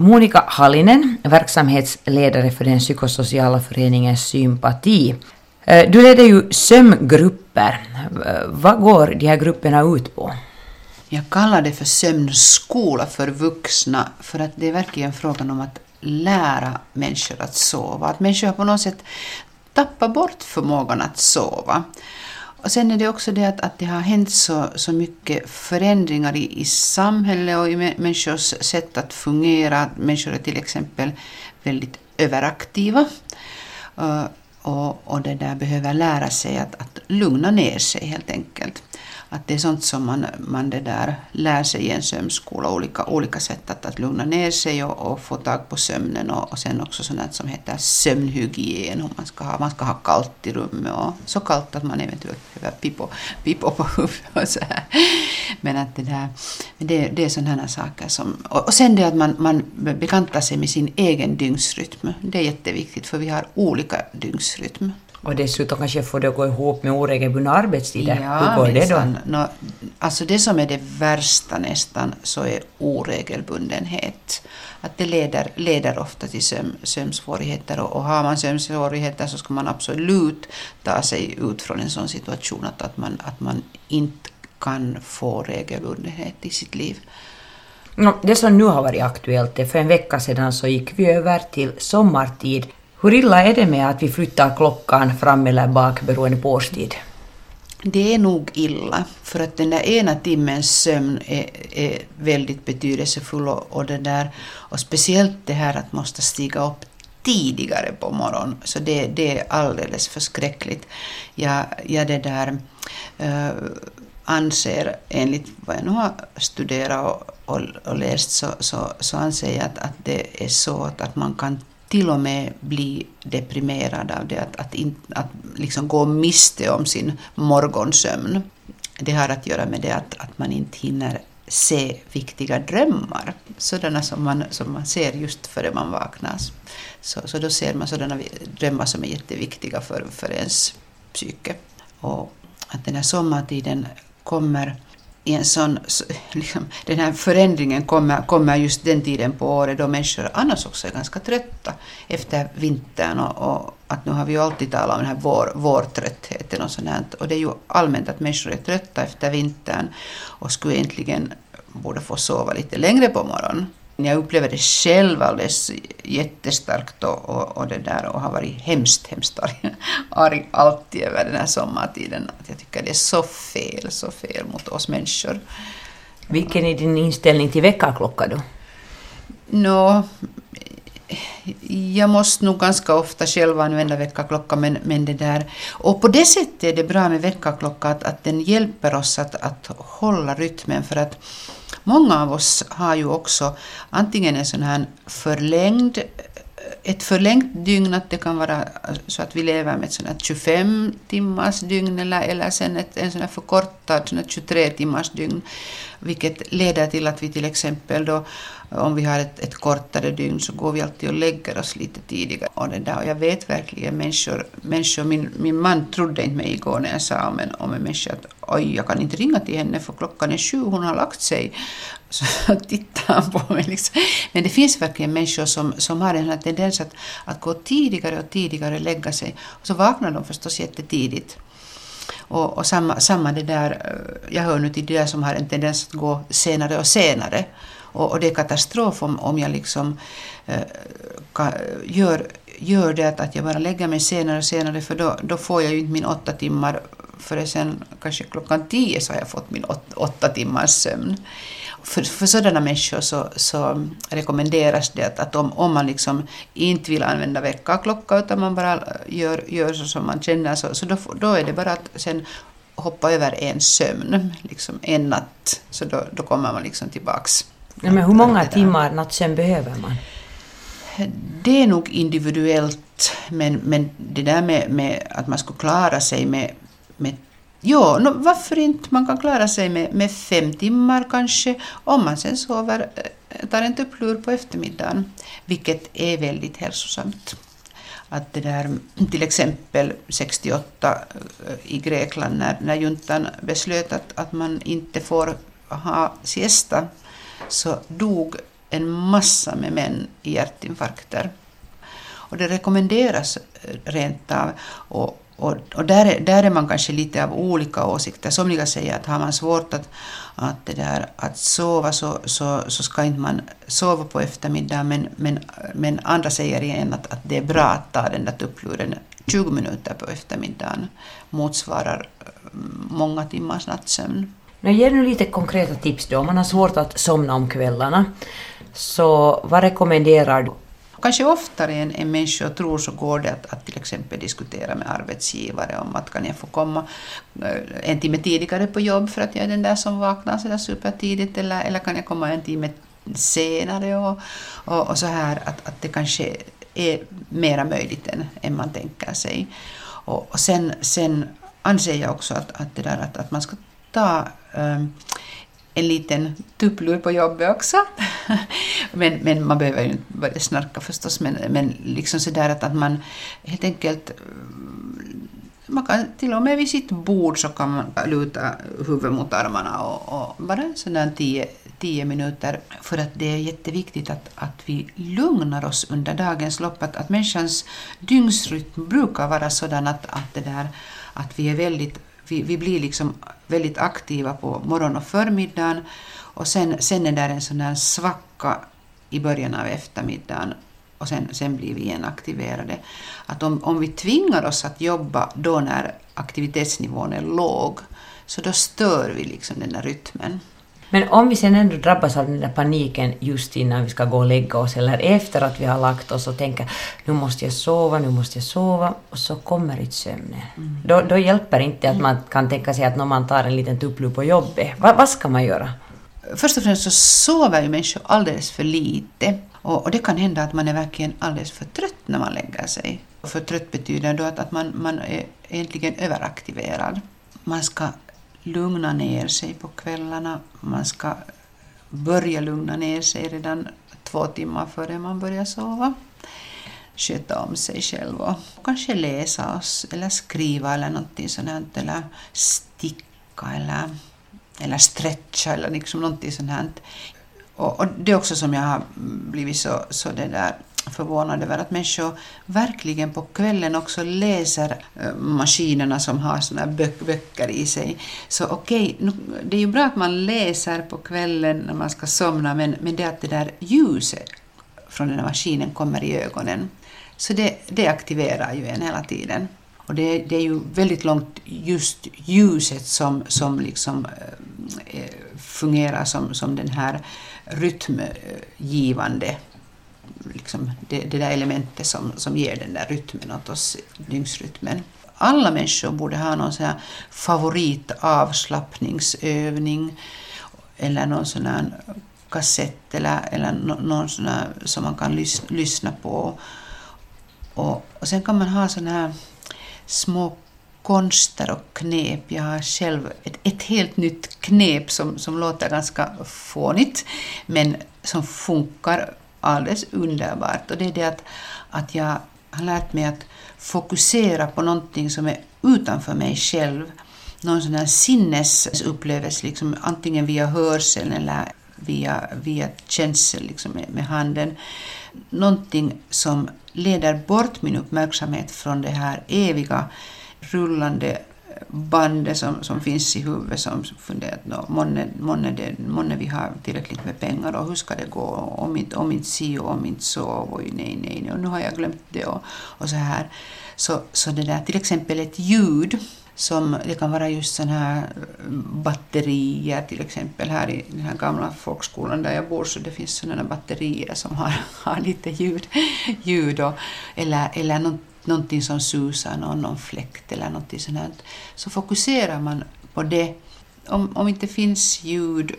Monica Hallinen, verksamhetsledare för den psykosociala föreningen Sympati. Eh, du leder ju sömngrupper. Eh, vad går de här grupperna ut på? Jag kallar det för sömnskola för vuxna för att det är verkligen frågan om att lära människor att sova. Att människor har på något sätt tappat bort förmågan att sova. Och sen är det också det att, att det har hänt så, så mycket förändringar i, i samhället och i människors sätt att fungera. Människor är till exempel väldigt överaktiva. Uh, och, och det där behöver lära sig att, att lugna ner sig helt enkelt att det är sånt som man, man det där lär sig i en sömnskola, olika, olika sätt att, att lugna ner sig och, och få tag på sömnen och, och sen också sånt som heter sömnhygien, hur man ska ha, man ska ha kallt i rummet och så kallt att man eventuellt behöver pipo, pipo på huvudet och så här. Men att det där, det, det är sådana saker som, och, och sen det att man, man bekantar sig med sin egen dygnsrytm, det är jätteviktigt för vi har olika dygnsrytm. Och dessutom kanske få det att gå ihop med oregelbundna arbetstider. Ja, Hur går det då? No, alltså det som är det värsta nästan så är oregelbundenhet. Att det leder, leder ofta till söm, sömnsvårigheter och, och har man sömnsvårigheter så ska man absolut ta sig ut från en sån situation att, att, man, att man inte kan få regelbundenhet i sitt liv. Det som nu har varit aktuellt är för en vecka sedan så gick vi över till sommartid hur illa är det med att vi flyttar klockan fram eller bak beroende på årstid? Det är nog illa, för att den där ena timmens sömn är, är väldigt betydelsefull och, och, det där, och speciellt det här att måste stiga upp tidigare på morgonen, så det, det är alldeles förskräckligt. Jag, jag det där, äh, anser, enligt vad jag nu har studerat och, och, och läst, så, så, så anser jag att, att det är så att, att man kan till och med bli deprimerad av det, att, att, in, att liksom gå miste om sin morgonsömn. Det har att göra med det att, att man inte hinner se viktiga drömmar, sådana som man, som man ser just före man vaknar. Så, så då ser man sådana drömmar som är jätteviktiga för, för ens psyke. Och att den här sommartiden kommer i en sån, liksom, den här förändringen kommer, kommer just den tiden på året då människor annars också är ganska trötta efter vintern och, och att nu har vi ju alltid talat om den här vår, vårtröttheten och sånt och det är ju allmänt att människor är trötta efter vintern och skulle egentligen borde få sova lite längre på morgonen. Jag upplever det själv alldeles jättestarkt och, och, och, det där och har varit hemskt, hemskt arg, arg alltid över den här sommartiden. Att jag tycker det är så fel, så fel mot oss människor. Vilken är din inställning till väckarklocka då? Nå, jag måste nog ganska ofta själv använda väckarklocka, men, men det där... Och på det sättet är det bra med väckarklocka att, att den hjälper oss att, att hålla rytmen, för att Många av oss har ju också antingen en sån här förlängd ett förlängt dygn, att det kan vara så att vi lever med ett sånt 25 timmars dygn eller, eller sen ett, en sån här förkortad sån här 23 timmars dygn, vilket leder till att vi till exempel då om vi har ett, ett kortare dygn så går vi alltid och lägger oss lite tidigare. Och, det där. och jag vet verkligen människor, människor min, min man trodde inte mig igår när jag sa om en, om en människa att oj, jag kan inte ringa till henne för klockan är sju, hon har lagt sig. Så tittar han på mig. Liksom. Men det finns verkligen människor som, som har en tendens att, att gå tidigare och tidigare och lägga sig. Och så vaknar de förstås jättetidigt. Och, och samma, samma det där, eh, jag hör nu till de där som har en tendens att gå senare och senare. Och, och det är katastrof om, om jag liksom eh, ka, gör, gör det att jag bara lägger mig senare och senare för då, då får jag ju inte min åtta timmar för sen kanske klockan tio så har jag fått min åt, åtta timmars sömn. För, för sådana människor så, så rekommenderas det att, att om, om man liksom inte vill använda väckarklocka utan man bara gör, gör så som man känner så, så då, då är det bara att sen hoppa över en sömn, liksom en natt, så då, då kommer man liksom tillbaks. Ja, men hur många timmar nattsömn behöver man? Det är nog individuellt, men, men det där med, med att man skulle klara sig med, med Ja, no, varför inte? Man kan klara sig med, med fem timmar kanske, om man sen sover, eh, tar en tupplur på eftermiddagen, vilket är väldigt hälsosamt. Att det där, till exempel 68 eh, i Grekland när, när juntan beslöt att, att man inte får ha siesta så dog en massa med män i hjärtinfarkter. Och det rekommenderas eh, rent av. Och, och, och där, är, där är man kanske lite av olika åsikter. Somliga säger att har man svårt att, att, det där, att sova så, så, så ska inte man sova på eftermiddagen. Men, men, men andra säger igen att, att det är bra att ta den där tuppluren 20 minuter på eftermiddagen. Motsvarar mm, många timmars nattsömn. Men ger nu lite konkreta tips då. Om man har svårt att somna om kvällarna, så vad rekommenderar du? Kanske oftare än, än människor tror så går det att, att till exempel diskutera med arbetsgivare om att kan jag få komma eh, en timme tidigare på jobb för att jag är den där som vaknar så där supertidigt eller, eller kan jag komma en timme senare och, och, och så här att, att det kanske är mera möjligt än, än man tänker sig. Och, och sen, sen anser jag också att, att, det där, att, att man ska ta um, en liten tupplur på jobbet också. men, men man behöver ju inte börja snarka förstås, men, men liksom sådär att, att man helt enkelt mm, man kan till och med vid sitt bord så kan man luta huvudet mot armarna och, och bara sådär tio, tio minuter. För att det är jätteviktigt att, att vi lugnar oss under dagens lopp. Att, att människans dygnsrytm brukar vara sådan att, att, det där, att vi är väldigt vi, vi blir liksom väldigt aktiva på morgon och förmiddagen och sen, sen är det en sån där svacka i början av eftermiddagen och sen, sen blir vi igen aktiverade. Att om, om vi tvingar oss att jobba då när aktivitetsnivån är låg, så då stör vi liksom den där rytmen. Men om vi sen ändå drabbas av den där paniken just innan vi ska gå och lägga oss eller efter att vi har lagt oss och tänker nu måste jag sova, nu måste jag sova och så kommer inte sömnen. Mm. Då, då hjälper inte att man kan tänka sig att när man tar en liten tupplur på jobbet. Va, vad ska man göra? Först och främst så sover ju människor alldeles för lite och, och, det kan hända att man är verkligen alldeles för trött när man lägger sig. För trött betyder då att, att man, man är egentligen överaktiverad. Man ska lugna ner sig på kvällarna. Man ska börja lugna ner sig redan två timmar före man börjar sova. Sköta om sig själv och kanske läsa oss eller skriva eller någonting sånt eller sticka eller, eller stretcha eller liksom någonting sånt. Och, och det är också som jag har blivit så, så det där förvånad över att människor verkligen på kvällen också läser eh, maskinerna som har såna böcker i sig. Så okej, okay, det är ju bra att man läser på kvällen när man ska somna, men, men det att det där ljuset från den här maskinen kommer i ögonen, så det, det aktiverar ju en hela tiden. Och det, det, är ju väldigt långt just ljuset som, som liksom äh, fungerar som, som den här rytmgivande liksom det, det där elementet som, som ger den där rytmen åt oss, dygnsrytmen. Alla människor borde ha någon sån här favoritavslappningsövning eller någon sån här kassett eller, eller någon sån här som man kan lys, lyssna på. Och, och sen kan man ha såna här små konster och knep. Jag har själv ett, ett helt nytt knep som, som låter ganska fånigt men som funkar alldeles underbart. Och det är det att, att jag har lärt mig att fokusera på någonting som är utanför mig själv. Någon sån här sinnesupplevelse, liksom, antingen via hörseln eller via, via känsel liksom, med, med handen. Någonting som leder bort min uppmärksamhet från det här eviga rullande bandet som, som finns i huvudet som funderar att månne, månne, det, månne vi har tillräckligt med pengar och hur ska det gå om inte, om inte si och om inte så och nej, nej, nej och nu har jag glömt det och, och så här. Så, så det där, till exempel ett ljud som det kan vara just sådana här mm, batterier till exempel här i den här gamla folkskolan där jag bor så det finns sådana batterier som har, har lite ljud, ljud och, eller, eller något någonting som susar, någon, någon fläkt eller någonting sånt. Så fokuserar man på det. Om, om inte finns ljud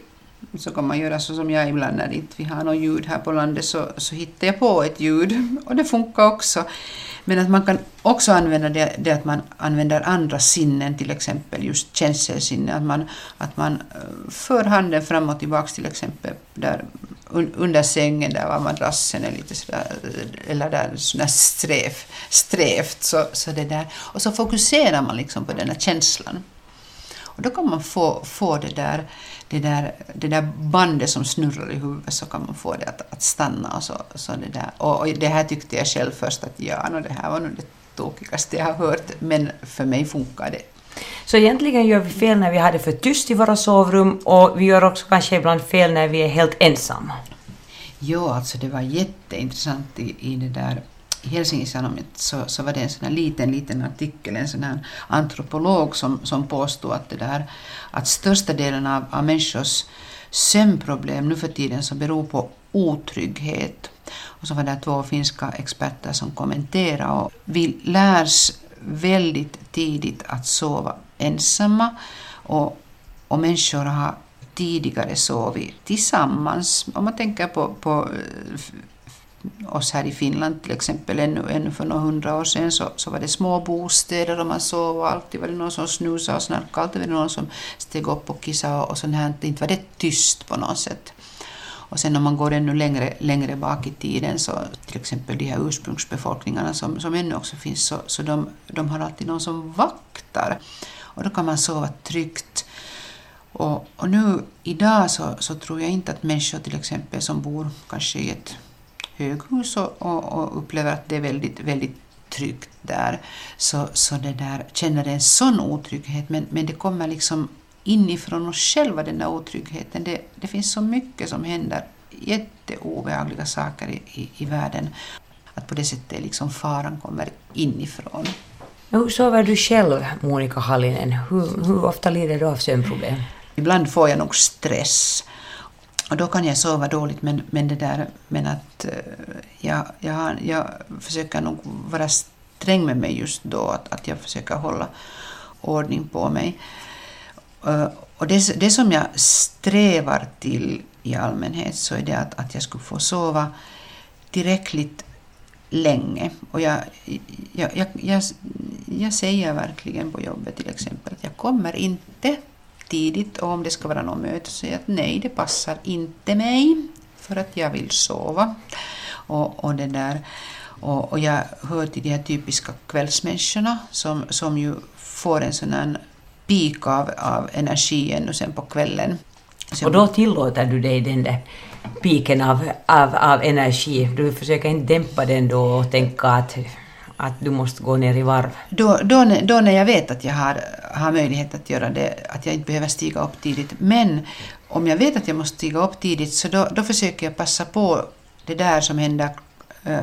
så kan man göra så som jag ibland när inte vi har något ljud här på landet så, så hittar jag på ett ljud och det funkar också. Men att man kan också använda det, det att man använder andra sinnen, till exempel just känselsinne, att man, att man eh, för handen fram och tillbaka till exempel där under sängen där var madrassen är lite sådär, eller där sådär sträv, strävt. Så, så det där. Och så fokuserar man liksom på den här känslan. Då kan man få, få det, där, det, där, det där bandet som snurrar i huvudet så kan man få det att, att stanna. Och, så, så det, där. Och, och det här tyckte jag själv först att ja, no, det här var nog det tokigaste jag har hört, men för mig funkar det. Så egentligen gör vi fel när vi har det för tyst i våra sovrum och vi gör också kanske ibland fel när vi är helt ensamma. Ja, alltså det var jätteintressant i, i det där i Helsingin så, så var det en sån här liten, liten artikel, en sån här antropolog som, som påstod att det där att största delen av, av människors sömnproblem nu för tiden som beror på otrygghet. Och så var det två finska experter som kommenterade och vi lärs väldigt tidigt att sova ensamma och, och människor har tidigare sovit tillsammans. Om man tänker på, på oss här i Finland till exempel, ännu, ännu för några hundra år sedan så, så var det små bostäder och man sov och alltid var det någon som snusade och snarkade, alltid var det någon som steg upp och kissade och sånt här. Inte var det tyst på något sätt. Och sen om man går ännu längre, längre bak i tiden så till exempel de här ursprungsbefolkningarna som, som ännu också finns så, så de, de har alltid någon som vaktar. Och då kan man sova tryggt. Och, och nu idag så, så tror jag inte att människor till exempel som bor kanske i ett höghus och, och, och upplever att det är väldigt, väldigt tryggt där, så, så det där, känner en sån otrygghet, men, men det kommer liksom inifrån oss själva, den där otryggheten. Det, det finns så mycket som händer, jätteobehagliga saker i, i, i världen, att på det sättet liksom faran kommer inifrån. Hur sover du själv, Monica Hallinen? Hur, hur ofta lider du av sömnproblem? Ibland får jag nog stress och då kan jag sova dåligt, men, men, det där, men att eh, jag, jag, jag försöker nog vara sträng med mig just då, att, att jag försöker hålla ordning på mig. Eh, och det, det som jag strävar till i allmänhet så är det att, att jag skulle få sova tillräckligt länge. Och jag, jag, jag, jag, jag säger verkligen på jobbet till exempel att jag kommer inte tidigt och om det ska vara något möte så säger jag att nej, det passar inte mig för att jag vill sova. Och, och, det där. Och, och jag hör till de här typiska kvällsmänniskorna som, som ju får en sån här peak av, av energi ännu sen på kvällen. Så och då tillåter du dig den där piken av, av, av energi. Du försöker inte dämpa den då och tänka att att du måste gå ner i varv? Då, då, då när jag vet att jag har, har möjlighet att göra det, att jag inte behöver stiga upp tidigt. Men om jag vet att jag måste stiga upp tidigt så då, då försöker jag passa på det där som händer eh,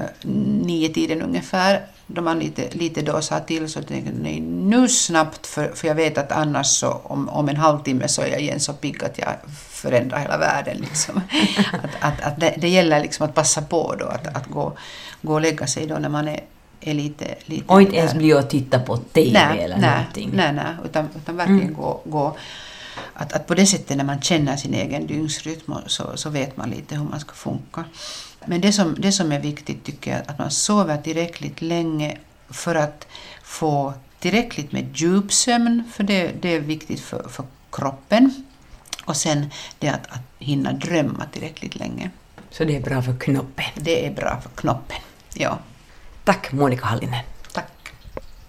nio tiden ungefär, då man lite, lite då sa till så tänkte jag nej, nu snabbt för, för jag vet att annars så om, om en halvtimme så är jag igen så pigg att jag förändrar hela världen. Liksom. att, att, att det, det, gäller liksom att passa på då att, att gå, gå och lägga sig då när man är är lite... lite och inte ens bli och titta på TV nej, eller nej, någonting. Nej, nej, utan, utan verkligen mm. gå, gå att, att på det sättet när man känner sin egen dygnsrytm så, så vet man lite hur man ska funka. Men det som, det som är viktigt tycker jag är att man sover tillräckligt länge för att få tillräckligt med djupsömn, för det, det är viktigt för, för kroppen. Och sen det att, att hinna drömma tillräckligt länge. Så det är bra för knoppen? Det är bra för knoppen, ja. Tack Monica Hallinen.